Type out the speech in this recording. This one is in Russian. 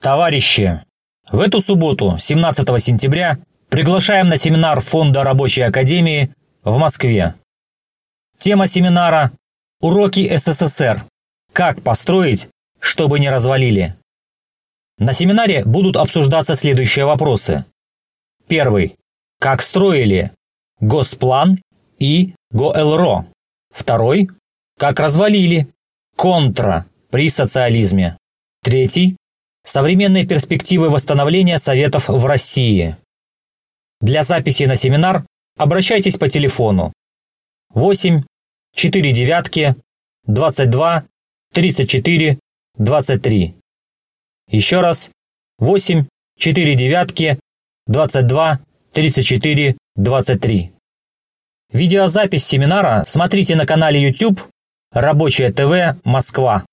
Товарищи, в эту субботу, 17 сентября, приглашаем на семинар Фонда Рабочей Академии в Москве. Тема семинара «Уроки СССР. Как построить, чтобы не развалили». На семинаре будут обсуждаться следующие вопросы. Первый. Как строили Госплан и ГОЭЛРО. Второй. Как развалили Контра при социализме. Третий. Современные перспективы восстановления Советов в России. Для записи на семинар обращайтесь по телефону 8 4 девятки 22 34 23. Еще раз 8 4 девятки 22 34 23. Видеозапись семинара смотрите на канале YouTube Рабочее ТВ Москва.